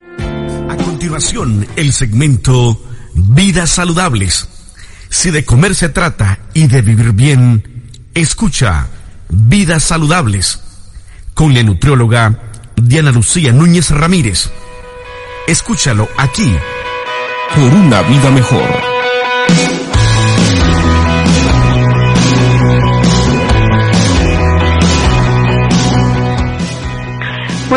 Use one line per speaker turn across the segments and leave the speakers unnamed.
A continuación, el segmento Vidas Saludables. Si de comer se trata y de vivir bien, escucha Vidas Saludables con la nutrióloga Diana Lucía Núñez Ramírez. Escúchalo aquí. Por una vida mejor.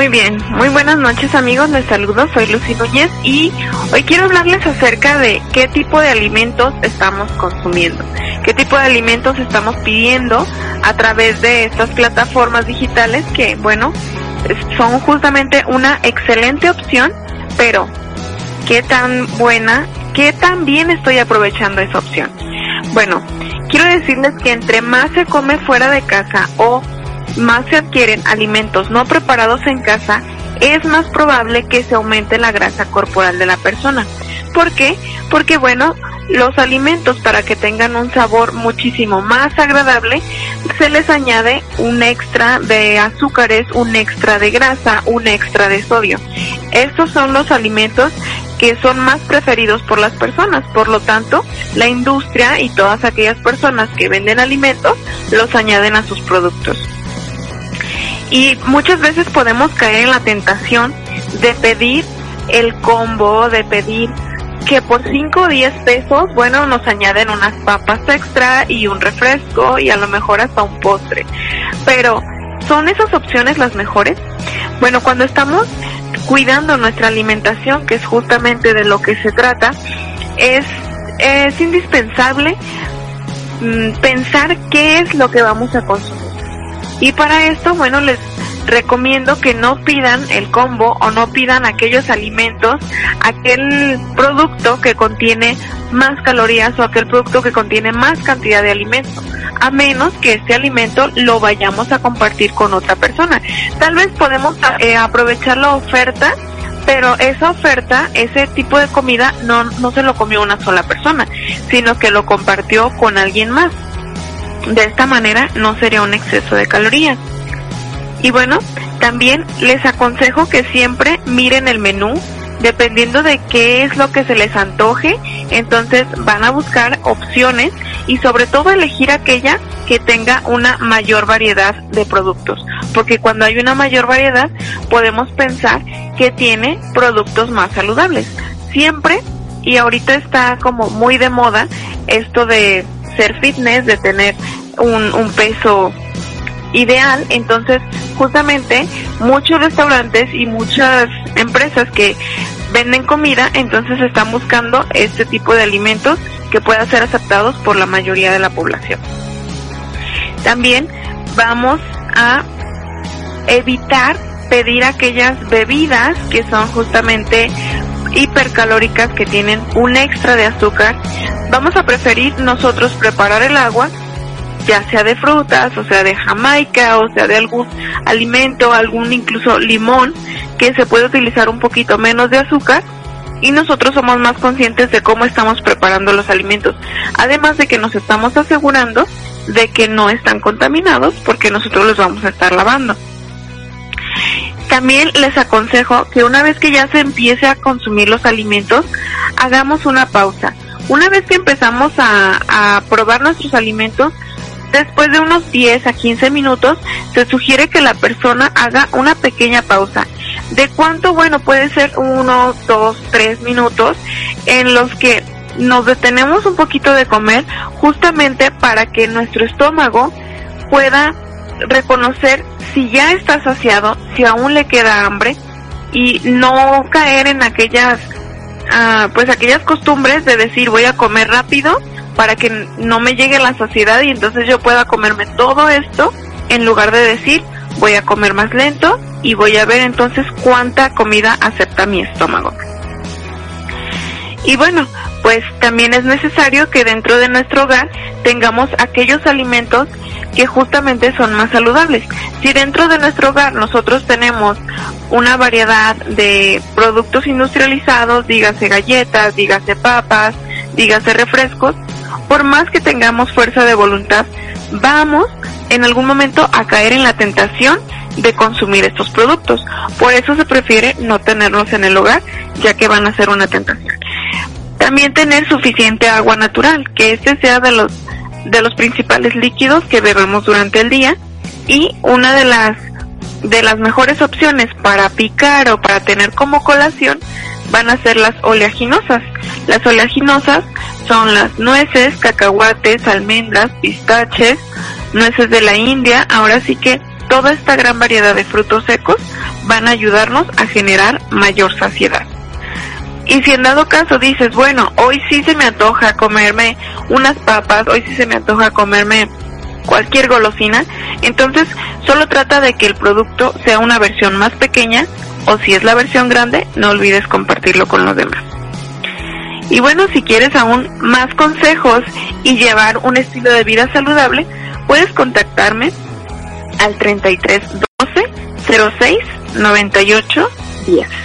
Muy bien, muy buenas noches amigos, les saludo, soy Lucy Núñez y hoy quiero hablarles acerca de qué tipo de alimentos estamos consumiendo, qué tipo de alimentos estamos pidiendo a través de estas plataformas digitales que, bueno, son justamente una excelente opción, pero qué tan buena, qué tan bien estoy aprovechando esa opción. Bueno, quiero decirles que entre más se come fuera de casa o más se adquieren alimentos no preparados en casa, es más probable que se aumente la grasa corporal de la persona. ¿Por qué? Porque bueno, los alimentos para que tengan un sabor muchísimo más agradable, se les añade un extra de azúcares, un extra de grasa, un extra de sodio. Estos son los alimentos que son más preferidos por las personas. Por lo tanto, la industria y todas aquellas personas que venden alimentos los añaden a sus productos. Y muchas veces podemos caer en la tentación de pedir el combo, de pedir que por 5 o 10 pesos, bueno, nos añaden unas papas extra y un refresco y a lo mejor hasta un postre. Pero, ¿son esas opciones las mejores? Bueno, cuando estamos cuidando nuestra alimentación, que es justamente de lo que se trata, es, es indispensable mm, pensar qué es lo que vamos a consumir. Y para esto, bueno, les recomiendo que no pidan el combo o no pidan aquellos alimentos, aquel producto que contiene más calorías o aquel producto que contiene más cantidad de alimento, a menos que este alimento lo vayamos a compartir con otra persona. Tal vez podemos eh, aprovechar la oferta pero esa oferta, ese tipo de comida no, no se lo comió una sola persona, sino que lo compartió con alguien más. De esta manera no sería un exceso de calorías. Y bueno, también les aconsejo que siempre miren el menú, dependiendo de qué es lo que se les antoje, entonces van a buscar opciones y sobre todo elegir aquella que tenga una mayor variedad de productos, porque cuando hay una mayor variedad podemos pensar que tiene productos más saludables. Siempre, y ahorita está como muy de moda esto de ser fitness, de tener un, un peso ideal, entonces justamente muchos restaurantes y muchas empresas que venden comida, entonces están buscando este tipo de alimentos que puedan ser aceptados por la mayoría de la población. También vamos a evitar pedir aquellas bebidas que son justamente hipercalóricas que tienen un extra de azúcar. Vamos a preferir nosotros preparar el agua ya sea de frutas, o sea de jamaica, o sea de algún alimento, algún incluso limón, que se puede utilizar un poquito menos de azúcar y nosotros somos más conscientes de cómo estamos preparando los alimentos. Además de que nos estamos asegurando de que no están contaminados porque nosotros los vamos a estar lavando. También les aconsejo que una vez que ya se empiece a consumir los alimentos, hagamos una pausa. Una vez que empezamos a, a probar nuestros alimentos, Después de unos 10 a 15 minutos, se sugiere que la persona haga una pequeña pausa. ¿De cuánto? Bueno, puede ser uno, dos, tres minutos en los que nos detenemos un poquito de comer justamente para que nuestro estómago pueda reconocer si ya está saciado, si aún le queda hambre y no caer en aquellas pues aquellas costumbres de decir voy a comer rápido para que no me llegue la saciedad y entonces yo pueda comerme todo esto en lugar de decir voy a comer más lento y voy a ver entonces cuánta comida acepta mi estómago. Y bueno, pues también es necesario que dentro de nuestro hogar tengamos aquellos alimentos que justamente son más saludables. Si dentro de nuestro hogar nosotros tenemos una variedad de productos industrializados, dígase galletas, dígase papas, dígase refrescos, por más que tengamos fuerza de voluntad, vamos en algún momento a caer en la tentación de consumir estos productos. Por eso se prefiere no tenerlos en el hogar, ya que van a ser una tentación. También tener suficiente agua natural, que este sea de los de los principales líquidos que bebemos durante el día y una de las de las mejores opciones para picar o para tener como colación van a ser las oleaginosas. Las oleaginosas son las nueces, cacahuates, almendras, pistaches, nueces de la India. Ahora sí que toda esta gran variedad de frutos secos van a ayudarnos a generar mayor saciedad. Y si en dado caso dices, bueno, hoy sí se me antoja comerme unas papas, hoy sí se me antoja comerme cualquier golosina, entonces solo trata de que el producto sea una versión más pequeña o si es la versión grande, no olvides compartirlo con los demás. Y bueno, si quieres aún más consejos y llevar un estilo de vida saludable, puedes contactarme al 33 12 06 98 10.